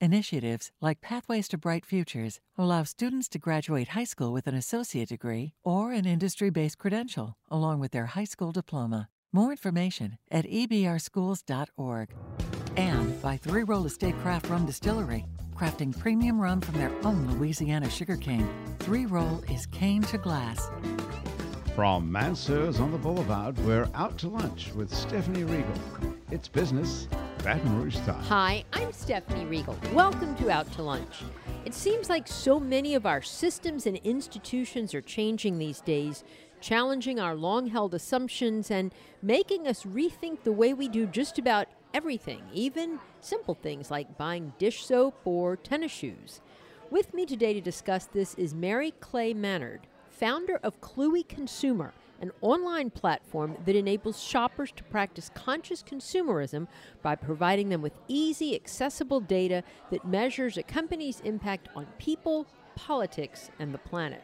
Initiatives like Pathways to Bright Futures allow students to graduate high school with an associate degree or an industry based credential, along with their high school diploma. More information at ebrschools.org. And by Three Roll Estate Craft Rum Distillery, crafting premium rum from their own Louisiana sugarcane. Three Roll is cane to glass. From Mansur's on the Boulevard, we're out to lunch with Stephanie Riegel. It's business, Baton Rouge. Hi, I'm Stephanie Riegel. Welcome to Out to Lunch. It seems like so many of our systems and institutions are changing these days, challenging our long held assumptions and making us rethink the way we do just about everything, even simple things like buying dish soap or tennis shoes. With me today to discuss this is Mary Claire Mannard, founder of Cluey Consumer an online platform that enables shoppers to practice conscious consumerism by providing them with easy, accessible data that measures a company's impact on people, politics, and the planet.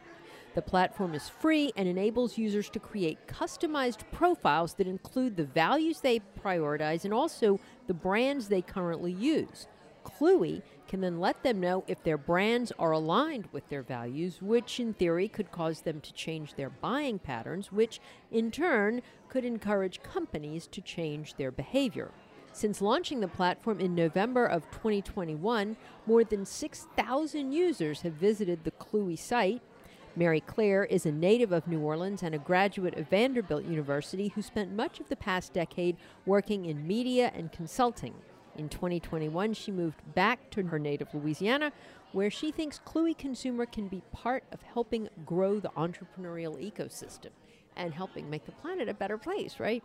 The platform is free and enables users to create customized profiles that include the values they prioritize and also the brands they currently use. Cluey can then let them know if their brands are aligned with their values, which in theory could cause them to change their buying patterns, which in turn could encourage companies to change their behavior. Since launching the platform in November of 2021, more than 6,000 users have visited the Cluey site. Mary Claire is a native of New Orleans and a graduate of Vanderbilt University who spent much of the past decade working in media and consulting. In 2021, she moved back to her native Louisiana, where she thinks Cluey Consumer can be part of helping grow the entrepreneurial ecosystem and helping make the planet a better place, right?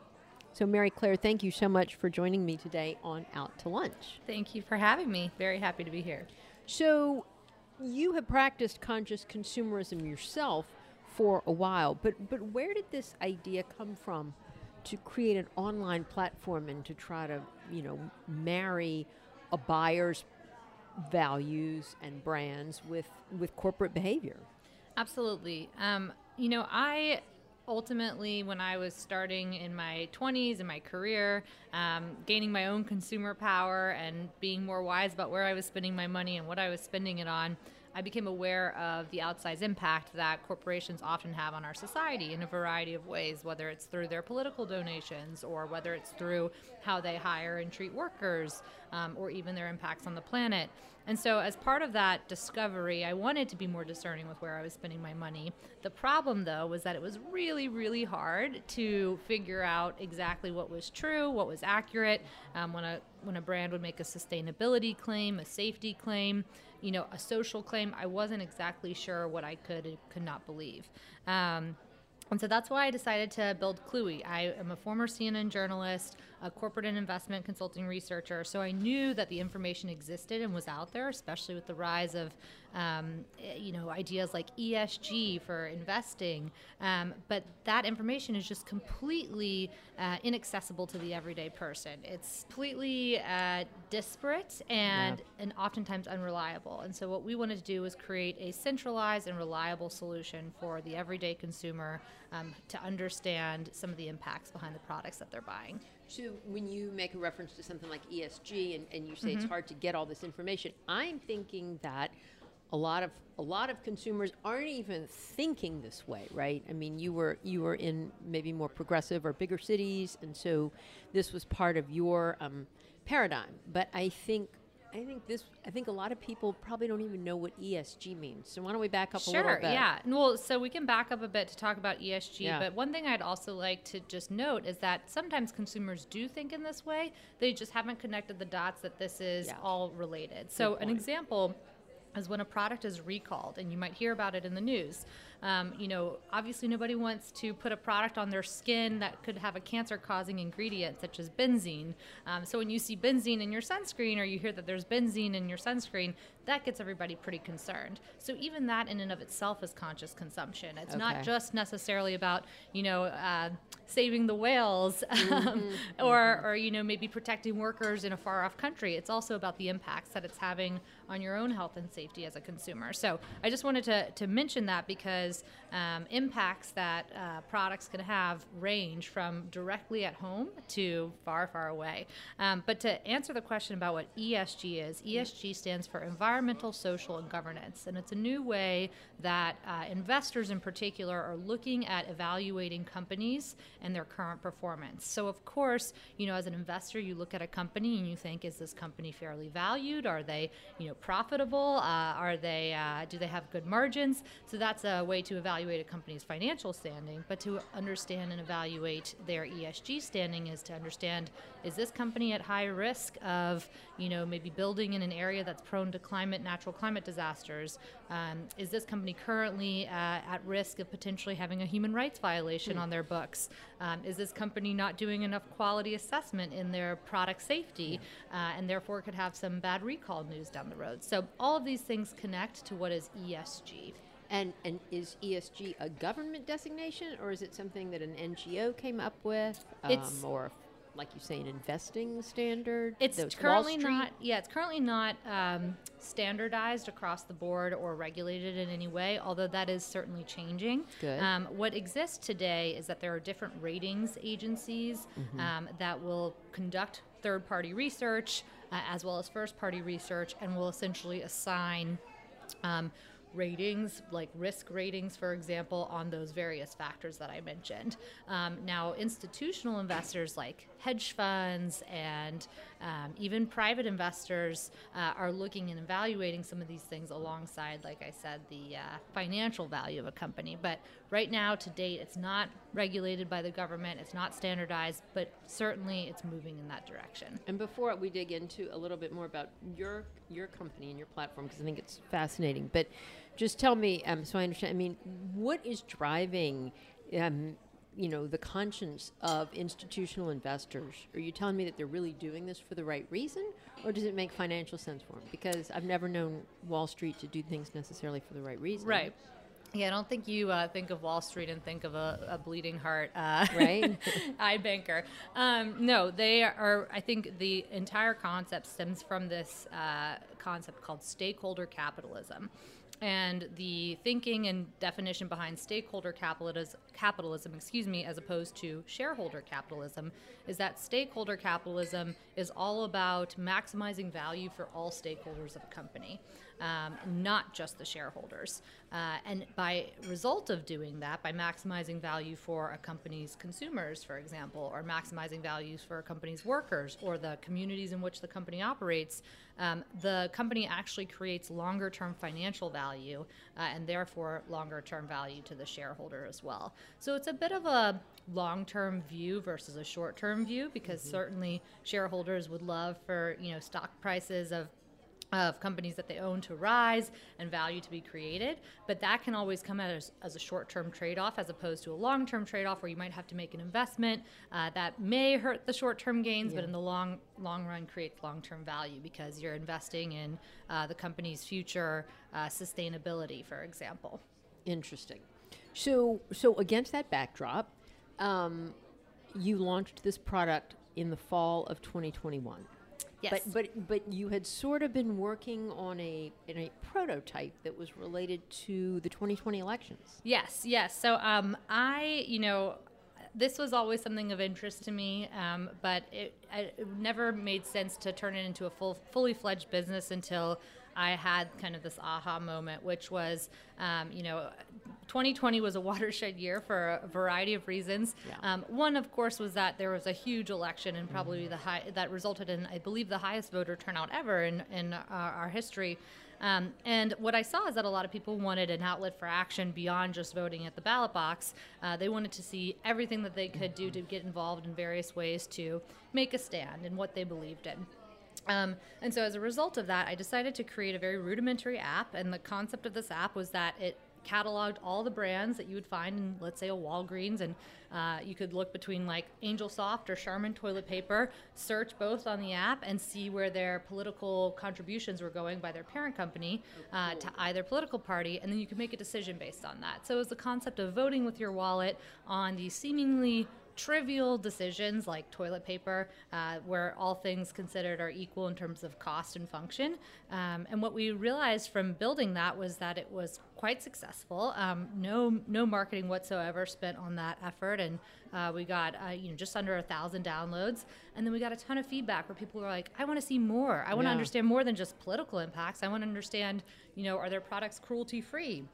So, Mary Claire, thank you so much for joining me today on Out to Lunch. Thank you for having me. Very happy to be here. So, you have practiced conscious consumerism yourself for a while, but but where did this idea come from to create an online platform and to try to, you know, marry a buyer's values and brands with with corporate behavior. Absolutely. Um, you know, I ultimately, when I was starting in my 20s in my career, um, gaining my own consumer power and being more wise about where I was spending my money and what I was spending it on, I became aware of the outsized impact that corporations often have on our society in a variety of ways, whether it's through their political donations or whether it's through how they hire and treat workers um, or even their impacts on the planet. And so, as part of that discovery, I wanted to be more discerning with where I was spending my money. The problem, though, was that it was really, really hard to figure out exactly what was true, what was accurate. Um, when a when a brand would make a sustainability claim, a safety claim, you know, a social claim, I wasn't exactly sure what I could could not believe. Um, and so that's why I decided to build Cluey. I am a former CNN journalist a corporate and investment consulting researcher. So I knew that the information existed and was out there, especially with the rise of, um, eh, you know, ideas like ESG for investing. Um, but that information is just completely uh, inaccessible to the everyday person. It's completely uh, disparate and, yeah. and oftentimes unreliable. And so what we wanted to do was create a centralized and reliable solution for the everyday consumer um, to understand some of the impacts behind the products that they're buying. So when you make a reference to something like ESG and, and you say mm-hmm. it's hard to get all this information, I'm thinking that a lot of a lot of consumers aren't even thinking this way, right? I mean, you were you were in maybe more progressive or bigger cities, and so this was part of your um, paradigm. But I think I think this. I think a lot of people probably don't even know what ESG means. So why don't we back up sure, a little bit? yeah. Well, so we can back up a bit to talk about ESG. Yeah. But one thing I'd also like to just note is that sometimes consumers do think in this way. They just haven't connected the dots that this is yeah. all related. So an example is when a product is recalled, and you might hear about it in the news. Um, you know, obviously nobody wants to put a product on their skin that could have a cancer-causing ingredient such as benzene. Um, so when you see benzene in your sunscreen, or you hear that there's benzene in your sunscreen, that gets everybody pretty concerned. So even that in and of itself is conscious consumption. It's okay. not just necessarily about you know uh, saving the whales mm-hmm. Um, or mm-hmm. or you know maybe protecting workers in a far off country. It's also about the impacts that it's having on your own health and safety as a consumer. So I just wanted to, to mention that because um, impacts that uh, products can have range from directly at home to far, far away. Um, but to answer the question about what ESG is, ESG stands for environmental, social, and governance. And it's a new way that uh, investors in particular are looking at evaluating companies and their current performance. So, of course, you know, as an investor, you look at a company and you think, is this company fairly valued? Are they, you know, profitable? Uh, are they, uh, do they have good margins? So that's a way to evaluate a company's financial standing. But to understand and evaluate their ESG standing is to understand is this company at high risk of, you know, maybe building in an area that's prone to climate, natural climate disasters? Um, is this company currently uh, at risk of potentially having a human rights violation mm. on their books? Um, is this company not doing enough quality assessment in their product safety uh, and therefore could have some bad recall news down the road? So all of these things connect to what is ESG. And and is ESG a government designation, or is it something that an NGO came up with, um, or like you say, an investing standard? It's currently not. Yeah, it's currently not um, standardized across the board or regulated in any way. Although that is certainly changing. Good. Um, what exists today is that there are different ratings agencies mm-hmm. um, that will conduct third-party research uh, as well as first-party research, and will essentially assign. Ratings, like risk ratings, for example, on those various factors that I mentioned. Um, now, institutional investors like hedge funds and um, even private investors uh, are looking and evaluating some of these things alongside, like I said, the uh, financial value of a company. But right now, to date, it's not regulated by the government, it's not standardized, but certainly it's moving in that direction. And before we dig into a little bit more about your your company and your platform, because I think it's fascinating, but just tell me, um, so I understand. I mean, what is driving? Um, you know the conscience of institutional investors are you telling me that they're really doing this for the right reason or does it make financial sense for them because i've never known wall street to do things necessarily for the right reason right yeah, I don't think you uh, think of Wall Street and think of a, a bleeding heart, uh, right? I banker. Um, no, they are. I think the entire concept stems from this uh, concept called stakeholder capitalism. And the thinking and definition behind stakeholder capitalism, capitalism, excuse me, as opposed to shareholder capitalism, is that stakeholder capitalism is all about maximizing value for all stakeholders of a company um, not just the shareholders. Uh, and by result of doing that, by maximizing value for a company's consumers, for example, or maximizing values for a company's workers or the communities in which the company operates, um, the company actually creates longer term financial value uh, and therefore longer term value to the shareholder as well. So it's a bit of a long term view versus a short term view because mm-hmm. certainly shareholders would love for you know stock prices of of companies that they own to rise and value to be created. But that can always come as, as a short term trade off as opposed to a long term trade off where you might have to make an investment uh, that may hurt the short term gains, yeah. but in the long, long run creates long term value because you're investing in uh, the company's future uh, sustainability, for example. Interesting. So, so against that backdrop, um, you launched this product in the fall of 2021. Yes. But but but you had sort of been working on a in a prototype that was related to the 2020 elections. Yes, yes. So um, I, you know, this was always something of interest to me, um, but it, it, never made sense to turn it into a full, fully fledged business until I had kind of this aha moment, which was, um, you know, 2020 was a watershed year for a variety of reasons. Yeah. Um, one, of course, was that there was a huge election and probably mm-hmm. the high that resulted in, I believe, the highest voter turnout ever in in uh, our history. Um, and what I saw is that a lot of people wanted an outlet for action beyond just voting at the ballot box. Uh, they wanted to see everything that they could do to get involved in various ways to make a stand in what they believed in. Um, and so, as a result of that, I decided to create a very rudimentary app. And the concept of this app was that it cataloged all the brands that you would find in, let's say, a Walgreens, and uh, you could look between like Angel Soft or Charmin toilet paper, search both on the app, and see where their political contributions were going by their parent company uh, to either political party, and then you could make a decision based on that. So it was the concept of voting with your wallet on these seemingly trivial decisions like toilet paper, uh, where all things considered are equal in terms of cost and function. Um, and what we realized from building that was that it was quite successful. Um, no, no marketing whatsoever spent on that effort, and uh, we got uh, you know just under a thousand downloads. And then we got a ton of feedback where people were like, "I want to see more. I want to Yeah. understand more than just political impacts. I want to understand, you know, are their products cruelty free?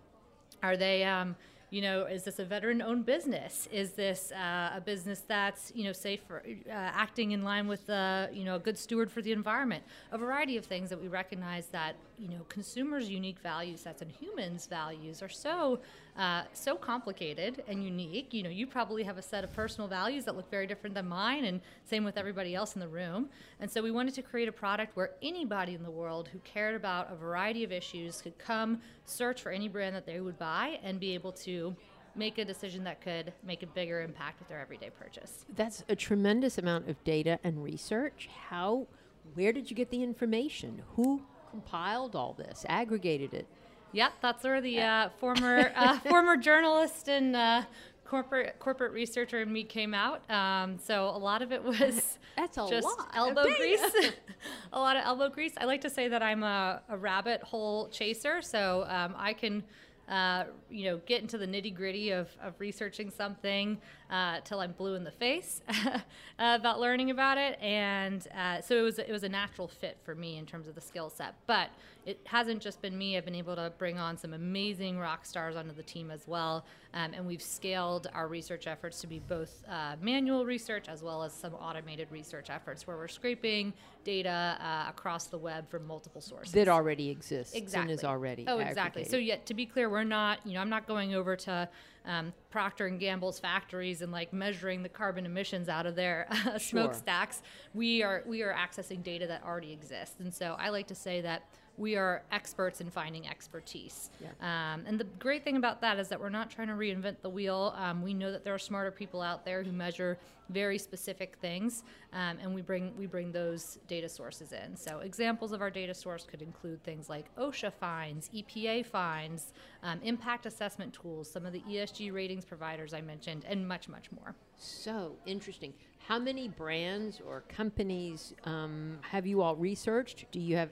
Are they, um, you know, is this a veteran-owned business? Is this uh, a business that's, you know, safe for uh, acting in line with, uh, you know, a good steward for the environment? A variety of things that we recognize that, you know, consumers' unique value sets and humans' values are so, uh, so complicated and unique. You know, you probably have a set of personal values that look very different than mine, and same with everybody else in the room. And so we wanted to create a product where anybody in the world who cared about a variety of issues could come search for any brand that they would buy and be able to make a decision that could make a bigger impact with their everyday purchase. That's a tremendous amount of data and research. How, where did you get the information? Who compiled all this, aggregated it? Yep, that's where the uh, former uh, former journalist and uh, corporate corporate researcher in me came out. Um, so a lot of it was That's a just lot elbow grease. a lot of elbow grease. I like to say that I'm a, a rabbit hole chaser, so um, I can. Uh, you know, get into the nitty gritty of, of researching something uh, till I'm blue in the face about learning about it, and uh, so it was it was a natural fit for me in terms of the skill set. But it hasn't just been me. I've been able to bring on some amazing rock stars onto the team as well, um, and we've scaled our research efforts to be both uh, manual research as well as some automated research efforts where we're scraping data uh, across the web from multiple sources. That already exists exactly is already oh exactly. So yet to be clear we're not you know i'm not going over to um, procter and gamble's factories and like measuring the carbon emissions out of their uh, Sure. smokestacks we are we are accessing data that already exists and so i like to say that we are experts in finding expertise. Um, and the great thing about that is that we're not trying to reinvent the wheel. Um, we know that there are smarter people out there who measure very specific things, um, and we bring we bring those data sources in. So examples of our data source could include things like OSHA fines, EPA fines, um, impact assessment tools, some of the ESG ratings providers I mentioned, and much much more. So interesting. How many brands or companies um, have you all researched? Do you have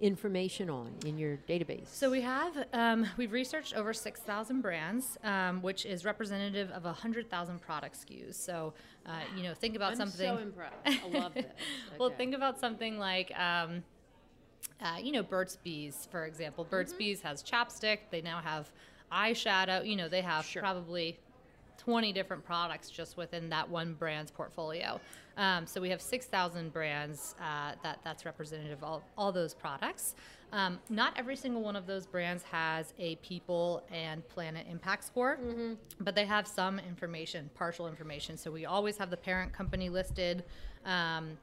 information on in your database? So we have um, we've researched over six thousand brands, um, which is representative of hundred thousand product SKUs. So uh, you know, think about I'm something. so impressed. I love this. well, think about something like. Um, uh, you know, Burt's Bees, for example. Burt's Mm-hmm. Bees has chapstick. They now have eyeshadow. You know, they have Sure. probably 20 different products just within that one brand's portfolio. Um, so we have 6,000 brands uh, that that's representative of all, all those products. Um, not every single one of those brands has a people and planet impact score, but they have some information, partial information. So we always have the parent company listed. Um,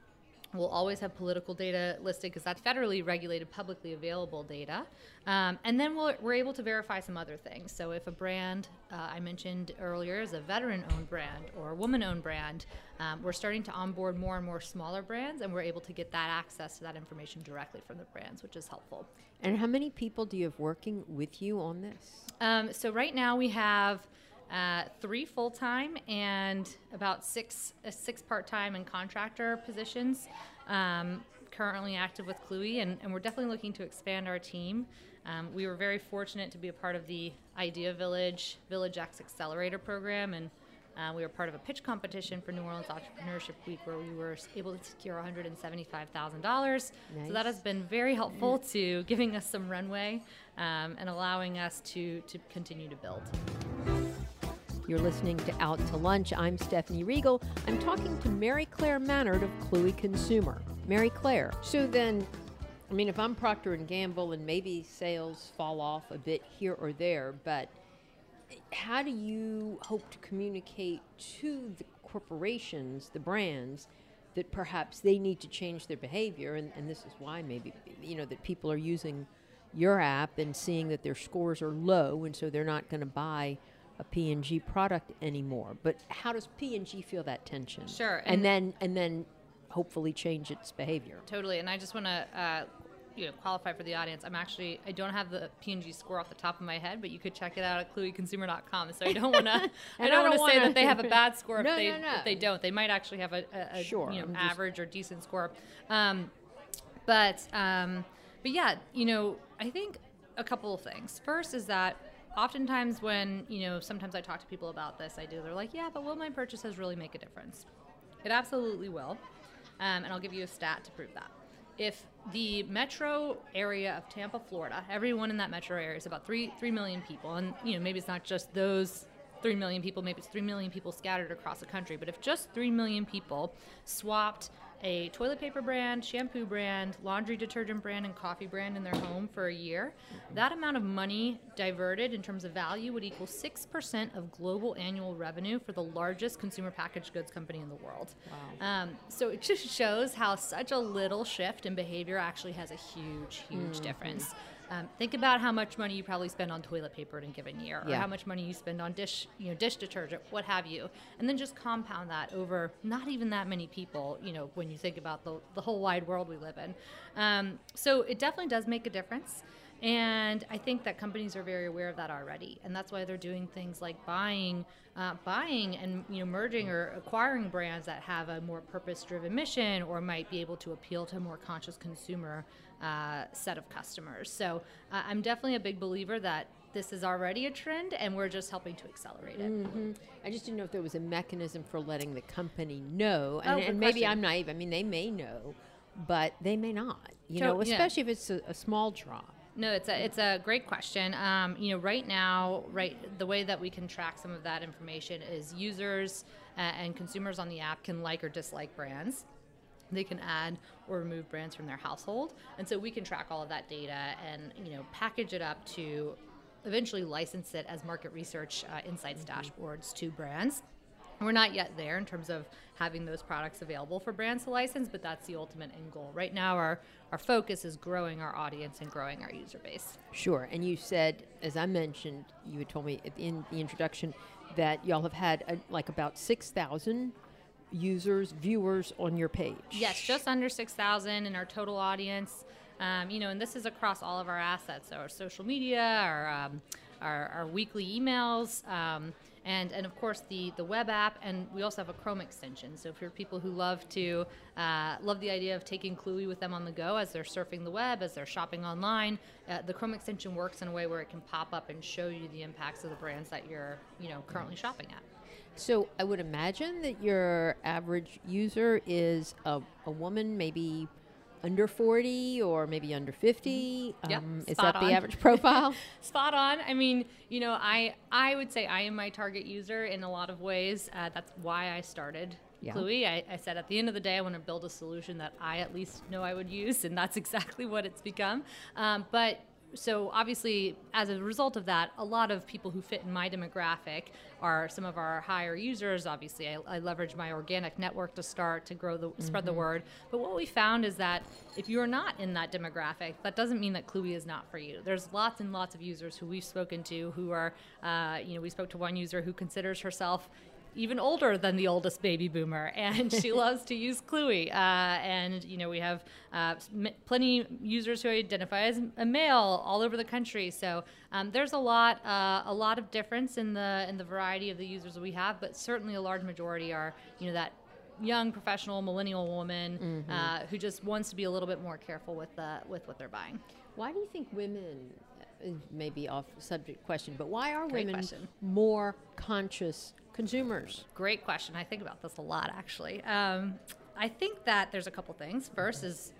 We'll always have political data listed because that's federally regulated, publicly available data. Um, and then we'll, we're able to verify some other things. So if a brand uh, I mentioned earlier is a veteran owned brand or a woman owned brand, um, we're starting to onboard more and more smaller brands, and we're able to get that access to that information directly from the brands, which is helpful. And how many people do you have working with you on this? Um, so right now we have uh, three full time and about six uh, six part time and contractor positions um, currently active with Cluey, and, and we're definitely looking to expand our team. Um, we were very fortunate to be a part of the Idea Village Village X Accelerator program, and uh, we were part of a pitch competition for New Orleans Entrepreneurship Week where we were able to secure $175,000. So that has been very helpful to giving us some runway um, and allowing us to, to continue to build. You're listening to Out to Lunch. I'm Stephanie Riegel. I'm talking to Mary Claire Mannard of Cluey Consumer. Mary Claire. So then, I mean, if I'm Procter and Gamble, and maybe sales fall off a bit here or there, but how do you hope to communicate to the corporations, the brands, that perhaps they need to change their behavior, and, and this is why maybe you know that people are using your app and seeing that their scores are low, and so they're not going to buy a P&G product anymore. But how does P&G feel that tension? Sure, and, and- then and then hopefully change its behavior. Totally, and I just want to uh, you know qualify for the audience. I'm actually I don't have the P&G score off the top of my head, but you could check it out at clueyconsumer.com. So I don't want to I don't want to say that they have a bad score if they no, no. if they don't. They might actually have a, a, a Sure, you know average or decent score. Um, but um, but yeah, you know I think a couple of things. First is that oftentimes when you know sometimes I talk to people about this, I do. They're like, yeah, but will my purchases really make a difference? It absolutely will. Um, and I'll give you a stat to prove that. If the metro area of Tampa, Florida, everyone in that metro area is about three three million people, and you know maybe it's not just those three million people, maybe it's three million people scattered across the country. But if just three million people swapped a toilet paper brand, shampoo brand, laundry detergent brand, and coffee brand in their home for a year, that amount of money diverted in terms of value would equal 6% of global annual revenue for the largest consumer packaged goods company in the world. Um, so it just shows how such a little shift in behavior actually has a huge, huge difference. Um, think about how much money you probably spend on toilet paper in a given year, or Yeah. how much money you spend on dish, you know, dish detergent, what have you, and then just compound that over not even that many people. You know, when you think about the the whole wide world we live in, um, so it definitely does make a difference. And I think that companies are very aware of that already, and that's why they're doing things like buying, uh, buying, and you know, merging or acquiring brands that have a more purpose-driven mission, or might be able to appeal to a more conscious consumer uh, set of customers. So uh, I'm definitely a big believer that this is already a trend, and we're just helping to accelerate it. Mm. I just didn't know if there was a mechanism for letting the company know. Oh, And, good and maybe question. I'm naive. I mean, they may know, but they may not. You To- know, yeah. especially if it's a, a small drop. No, it's a it's a great question. Um, you know, right now, right, the way that we can track some of that information is users uh, and consumers on the app can like or dislike brands. They can add or remove brands from their household, and so we can track all of that data and you know package it up to eventually license it as market research uh, insights dashboards to brands. We're not yet there in terms of having those products available for brands to license, but that's the ultimate end goal. Right now, our, our focus is growing our audience and growing our user base. Sure. And you said, as I mentioned, you had told me in the introduction that y'all have had uh like about 6,000 users, viewers on your page. Yes, just under 6,000 in our total audience. Um, you know, and this is across all of our assets, so our social media, our, um, our, our weekly emails, um, and, and of course the, the web app, and we also have a Chrome extension. So if you're people who love to uh, love the idea of taking Cluey with them on the go as they're surfing the web, as they're shopping online, uh, the Chrome extension works in a way where it can pop up and show you the impacts of the brands that you're you know currently shopping at. So I would imagine that your average user is a, a woman, maybe under 40 or maybe under 50. Yep, Um, is that the average profile? Spot on. I mean, you know, I I would say I am my target user in a lot of ways. Uh, that's why I started Yeah. Cluey. I, I said at the end of the day, I want to build a solution that I at least know I would use, and that's exactly what it's become. Um, but so obviously, as a result of that, a lot of people who fit in my demographic are some of our higher users. Obviously, I, I leverage my organic network to start to grow the spread the word. But what we found is that if you're not in that demographic, that doesn't mean that Cluey is not for you. There's lots and lots of users who we've spoken to who are, uh, you know, we spoke to one user who considers herself even older than the oldest baby boomer, and she loves to use Cluey. Uh, and you know, we have uh, m- plenty users who identify as a male all over the country. So um, there's a lot, uh, a lot of difference in the in the variety of the users that we have, but certainly a large majority are, you know, that young professional millennial woman uh, who just wants to be a little bit more careful with the with what they're buying. Why do you think women, maybe off subject question, but why are Great women question. more conscious consumers? Great question. I think about this a lot, actually. Um, I think that there's a couple things. First is,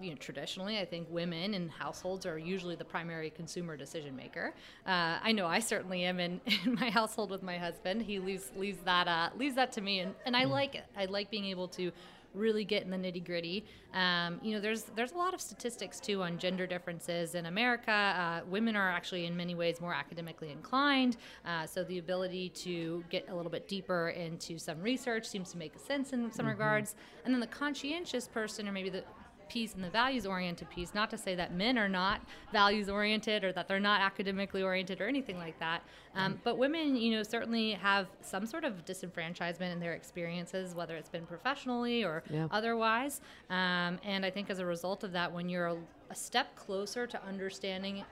you know, traditionally, I think women in households are usually the primary consumer decision maker. Uh, I know I certainly am in, in my household with my husband. He leaves leaves that uh, leaves that to me, and, and I like it. I like being able to really get in the nitty gritty. Um, you know, there's there's a lot of statistics too on gender differences in America. Uh, women are actually in many ways more academically inclined, uh, so the ability to get a little bit deeper into some research seems to make sense in some regards. And then the conscientious person, or maybe the piece and the values oriented piece, not to say that men are not values oriented or that they're not academically oriented or anything like that. Um, but women, you know, certainly have some sort of disenfranchisement in their experiences, whether it's been professionally or Yeah. otherwise. Um, and I think as a result of that, when you're a, a step closer to understanding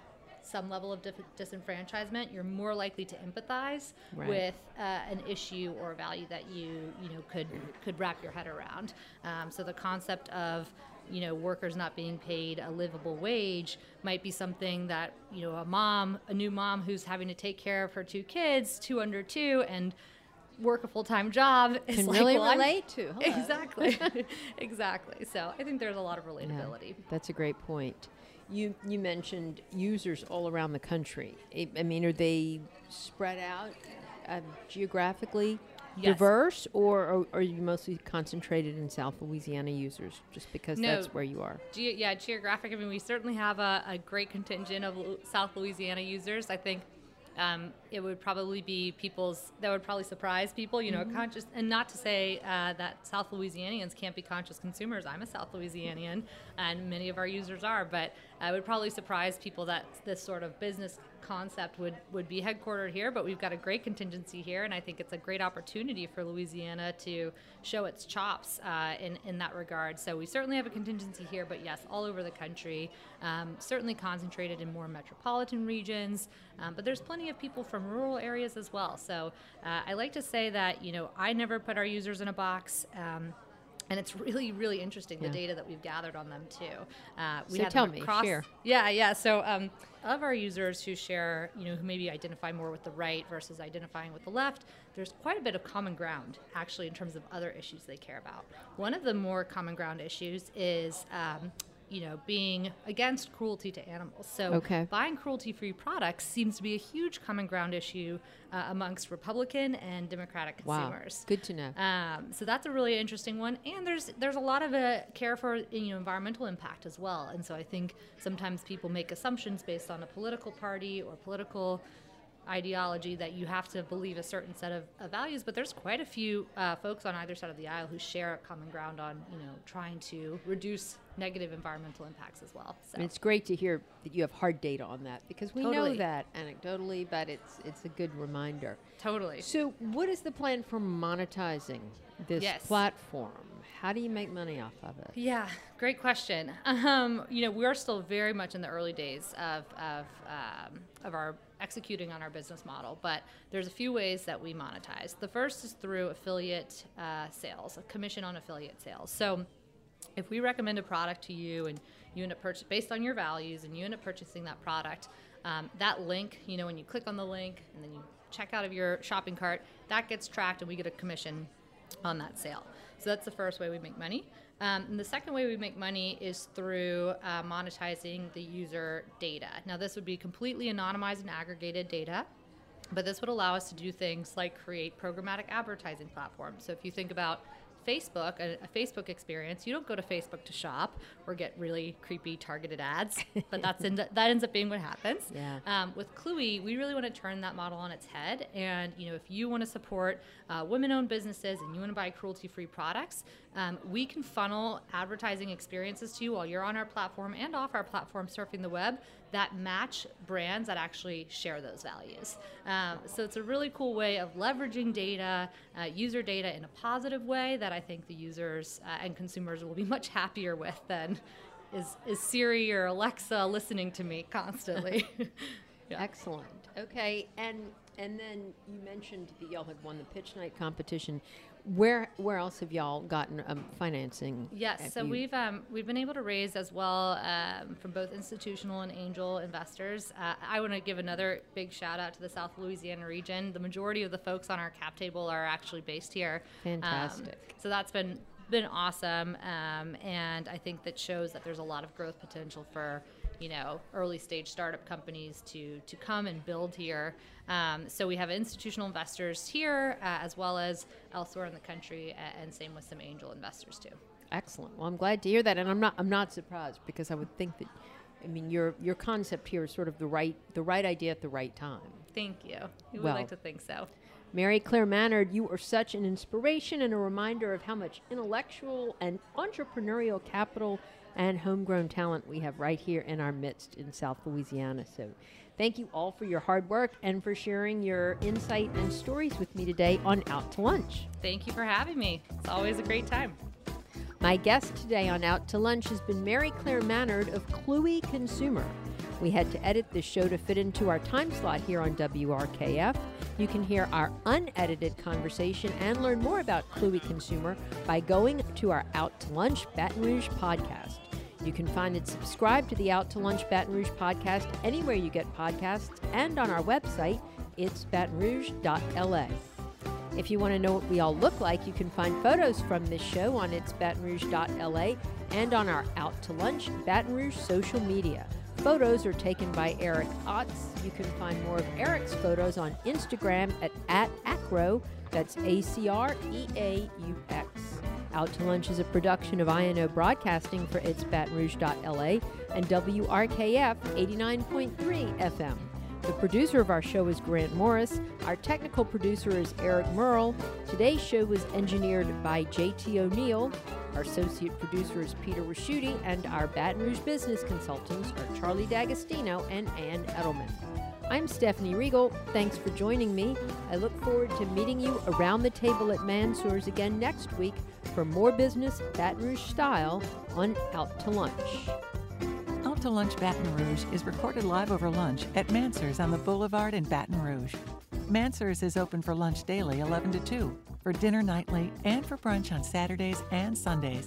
some level of dif- disenfranchisement, you're more likely to empathize Right. with uh, an issue or a value that you you know could could wrap your head around. Um, so the concept of you know workers not being paid a livable wage might be something that you know a mom, a new mom who's having to take care of her two kids, two under two, and work a full time job is Can like, really well, I'm- relate to. Hello. Exactly, exactly. So I think there's a lot of relatability. That's a great point. You you mentioned users all around the country. I, I mean, are they spread out uh, geographically Yes. diverse, or are, are you mostly concentrated in South Louisiana users just because No. that's where you are? Ge- yeah, geographic. I mean, we certainly have a, a great contingent of South Louisiana users. I think um, it would probably be people's that would probably surprise people. You know, conscious and not to say uh, that South Louisianians can't be conscious consumers. I'm a South Louisianian, and many of our users are. But uh, it would probably surprise people that this sort of business concept would would be headquartered here. But we've got a great contingency here, and I think it's a great opportunity for Louisiana to show its chops uh, in in that regard. So we certainly have a contingency here, but yes, all over the country. Um, certainly concentrated in more metropolitan regions, um, but there's plenty of people from rural areas as well. So uh, I like to say that you know I never put our users in a box. Um, and it's really, really interesting the data that we've gathered on them too. Uh, we So tell me, share. Yeah, yeah. So um, of our users who share, you know, who maybe identify more with the right versus identifying with the left, there's quite a bit of common ground actually in terms of other issues they care about. One of the more common ground issues is. Um, you know, being against cruelty to animals. So, Okay. buying cruelty-free products seems to be a huge common ground issue uh, amongst Republican and Democratic consumers. Wow, good to know. Um, so that's a really interesting one, and there's there's a lot of uh, care for you know environmental impact as well. And so I think sometimes people make assumptions based on a political party or political ideology that you have to believe a certain set of, of values. But there's quite a few uh, folks on either side of the aisle who share a common ground on you know trying to reduce negative environmental impacts as well. So. And it's great to hear that you have hard data on that because we know Totally. that anecdotally, but it's it's a good reminder. totally. So, what is the plan for monetizing this Yes. platform? How do you make money off of it? Yeah, great question. Um, you know, we're still very much in the early days of of, um, of our executing on our business model, but there's a few ways that we monetize. The first is through affiliate uh, sales, a commission on affiliate sales. So if we recommend a product to you and you end up purchasing based on your values and you end up purchasing that product, um, that link, you know, when you click on the link and then you check out of your shopping cart, that gets tracked and we get a commission on that sale. So that's the first way we make money. Um, and the second way we make money is through uh, monetizing the user data. Now, this would be completely anonymized and aggregated data. But this would allow us to do things like create programmatic advertising platforms. So if you think about Facebook, a, a Facebook experience, you don't go to Facebook to shop or get really creepy targeted ads, but that's in, that ends up being what happens. Yeah. Um, with Cluey, we really want to turn that model on its head. And you know, if you want to support uh, women-owned businesses and you want to buy cruelty-free products, um, we can funnel advertising experiences to you while you're on our platform and off our platform surfing the web that match brands that actually share those values. Um, so it's a really cool way of leveraging data, uh, user data in a positive way that I think the users uh, and consumers will be much happier with than is, is Siri or Alexa listening to me constantly. Yeah. Excellent. Okay, and and then you mentioned that y'all had won the pitch night competition. Where where else have y'all gotten um, financing? Yes, Have so you- we've um, we've been able to raise as well um, from both institutional and angel investors. Uh, I want to give another big shout out to the South Louisiana region. The majority of the folks on our cap table are actually based here. Um, Fantastic. so that's been been awesome, um, and I think that shows that there's a lot of growth potential for you know early stage startup companies to to come and build here. Um, so we have institutional investors here uh, as well as elsewhere in the country, and same with some angel investors too. Excellent. Well, I'm glad to hear that, and I'm not I'm not surprised because I would think that, I mean, your your concept here is sort of the right the right idea at the right time. Thank you. We Well- would like to think so. Mary Claire Mannard, you are such an inspiration and a reminder of how much intellectual and entrepreneurial capital and homegrown talent we have right here in our midst in South Louisiana. So thank you all for your hard work and for sharing your insight and stories with me today on Out to Lunch. Thank you for having me. It's always a great time. My guest today on Out to Lunch has been Mary Claire Mannard of Cluey Consumer. We had to edit this show to fit into our time slot here on WRKF. You can hear our unedited conversation and learn more about Cluey Consumer by going to our Out to Lunch Baton Rouge podcast. You can find and subscribe to the Out to Lunch Baton Rouge podcast anywhere you get podcasts and on our website, it's batonrouge.la. If you want to know what we all look like, you can find photos from this show on its batonrouge.la and on our Out to Lunch Baton Rouge social media. Photos are taken by Eric Otts. You can find more of Eric's photos on Instagram at, at Acro, that's A C R E A U X. Out to Lunch is a production of INO Broadcasting for its Baton Rouge.la and WRKF 89.3 FM. The producer of our show is Grant Morris. Our technical producer is Eric Merle. Today's show was engineered by JT O'Neill. Our associate producer is Peter Ricchiuti, and our Baton Rouge business consultants are Charlie D'Agostino and Ann Edelman. I'm Stephanie Riegel. Thanks for joining me. I look forward to meeting you around the table at Mansur's again next week for more business Baton Rouge style on Out to Lunch. Out to Lunch Baton Rouge is recorded live over lunch at Mansur's on the Boulevard in Baton Rouge. Mansur's is open for lunch daily 11 to 2, for dinner nightly, and for brunch on Saturdays and Sundays.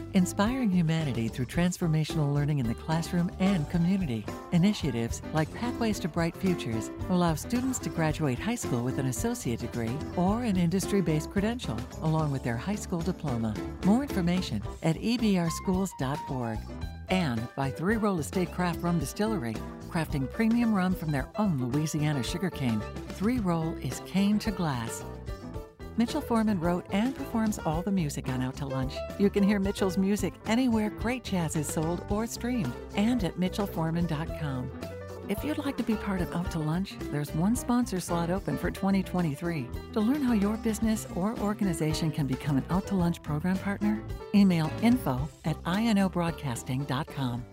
inspiring humanity through transformational learning in the classroom and community. Initiatives like Pathways to Bright Futures allow students to graduate high school with an associate degree or an industry based credential, along with their high school diploma. More information at ebrschools.org. And by Three Roll Estate Craft Rum Distillery, crafting premium rum from their own Louisiana sugarcane. Three Roll is cane to glass. Mitchell Forman wrote and performs all the music on Out to Lunch. You can hear Mitchell's music anywhere great jazz is sold or streamed and at mitchellforeman.com. If you'd like to be part of Out to Lunch, there's one sponsor slot open for 2023. To learn how your business or organization can become an Out to Lunch program partner, email info at inobroadcasting.com.